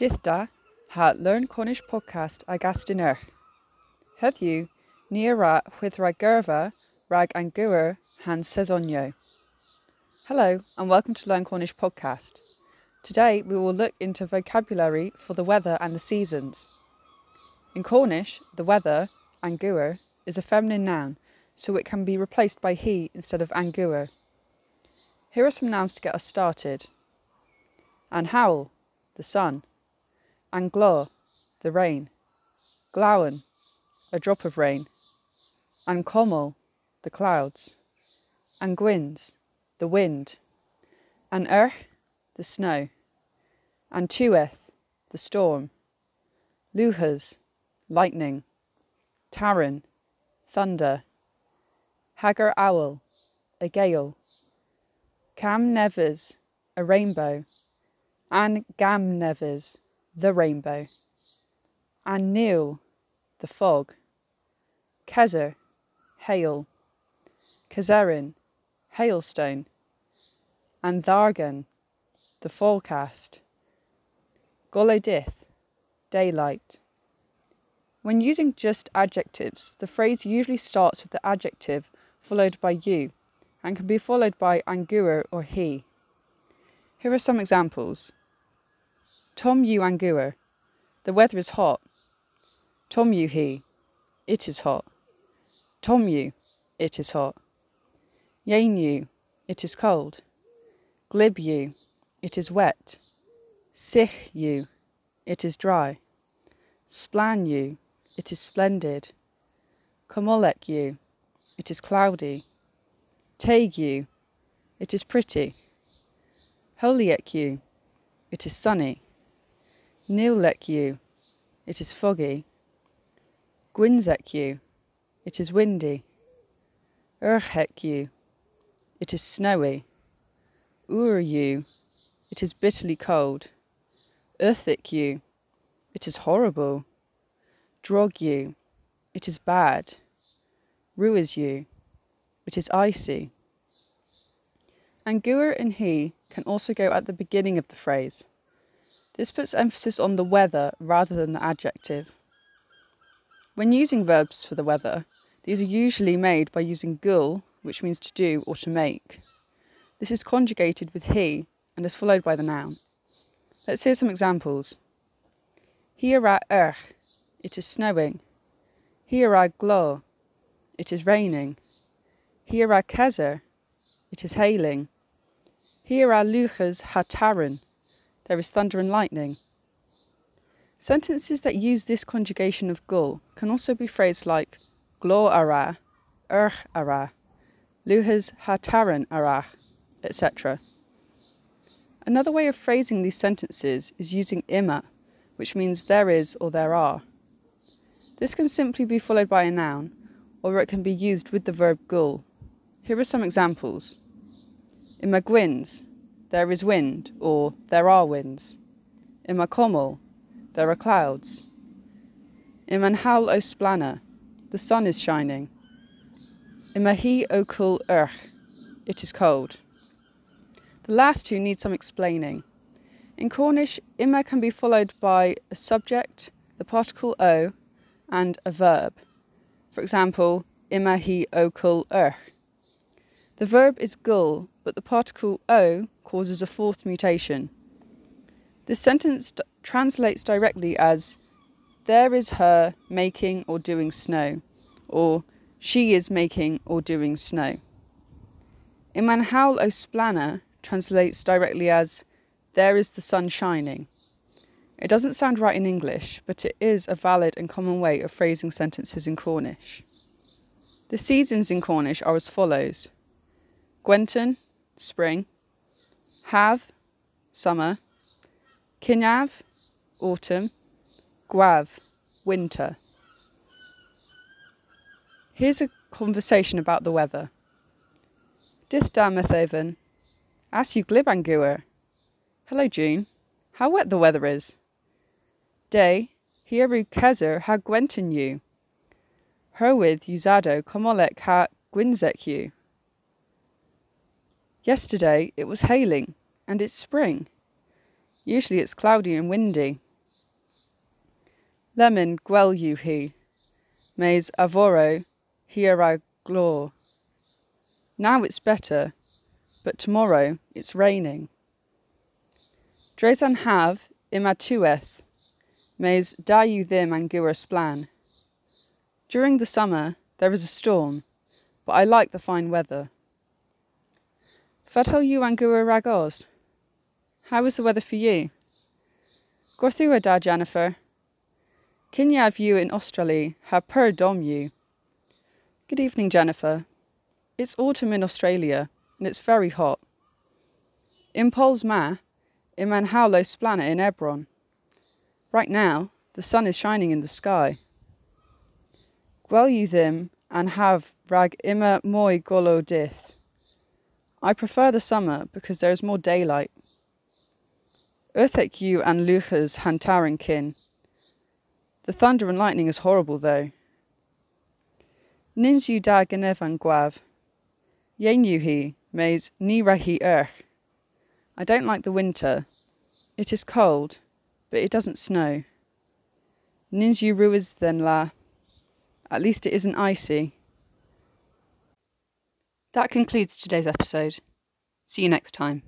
Dithda ha Learn Cornish podcast ag astinir. Heddiw, ni ra with rag rag anguer han sezonio. Hello and welcome to Learn Cornish podcast. Today we will look into vocabulary for the weather and the seasons. In Cornish, the weather, anguer, is a feminine noun, so it can be replaced by he instead of anguer. Here are some nouns to get us started. An howl, the sun. An glor, the rain. Glawen, a drop of rain. And commel, the clouds. And gwins, the wind. And erch, the snow. And tueth, the storm. Luhas, lightning. Taran, thunder. Hagar owl, a gale. Cam nevers, a rainbow. And gam nevers, the rainbow. And Neil, the fog. Kezer, hail. Kezerin, hailstone. And Thargan, the forecast. Goledith, daylight. When using just adjectives, the phrase usually starts with the adjective followed by you and can be followed by anguer or he. Here are some examples. Tom you anguer, the weather is hot. Tom you he, it is hot. Tom you, it is hot. Yain you, it is cold. Glib you, it is wet. Sich you, it is dry. Splan you, it is splendid. Komolek you, it is cloudy. Take you, it is pretty. Holiek you, it is sunny. Nilek you, it is foggy. Gwinzek you, it is windy. Urhek you, it is snowy. Ur you, it is bitterly cold. Earthik you, it is horrible. Drog you, it is bad. Ruiz you, it is icy. Anguer and he can also go at the beginning of the phrase. This puts emphasis on the weather rather than the adjective. When using verbs for the weather, these are usually made by using gul, which means to do or to make. This is conjugated with he and is followed by the noun. Let's hear some examples. Hiera erch, it is snowing. Hiera glo, it is raining. Hiera kezer, it is hailing. Hiera luchas hataran, there is thunder and lightning. Sentences that use this conjugation of gul can also be phrased like glo ara, erch ara, luhas hataran ara, etc. Another way of phrasing these sentences is using ima, which means there is or there are. This can simply be followed by a noun, or it can be used with the verb gul. Here are some examples. Ima gwins, there is wind, or there are winds. Ima komol, there are clouds. Imanhal osplana, the sun is shining. Imahi okul urch, it is cold. The last two need some explaining. In Cornish, ima can be followed by a subject, the particle o, and a verb. For example, ima hi okul urch. The verb is gul, but the particle o causes a fourth mutation. This sentence translates directly as There is her making or doing snow, or She is making or doing snow. Imanhaul Osplana translates directly as There is the sun shining. It doesn't sound right in English, but it is a valid and common way of phrasing sentences in Cornish. The seasons in Cornish are as follows Gwenton, spring, Have, summer, Kinav, autumn, Guav, winter. Here's a conversation about the weather. Dith Damathaven, as you glibanguer. Hello, June. How wet the weather is. Day, hieru kezer ha gwenton you. Herwith usado komolek ha gwinzek you. Yesterday it was hailing, and it's spring. Usually it's cloudy and windy. Lemon gwel you he, mais avoro hiera glor. Now it's better, but tomorrow it's raining. Dres an haf imatueth, mais da you them angura splan. During the summer there is a storm, but I like the fine weather. Fatal you angura ragos? How is the weather for you? Gorthua da Jennifer. Kinya you in Australia ha per dom you. Good evening, Jennifer. It's autumn in Australia and it's very hot. In Pols Ma, in Manhaulo Splana in Ebron. Right now, the sun is shining in the sky. Gwel you them and have rag immer moi golo dith. I prefer the summer because there is more daylight. Urthek you and luchas hantarin kin. The thunder and lightning is horrible though. Nins you da genevan he, mais ni rahi urch. I don't like the winter. It is cold, but it doesn't snow. Nins you ruiz then la. At least it isn't icy. That concludes today's episode. See you next time.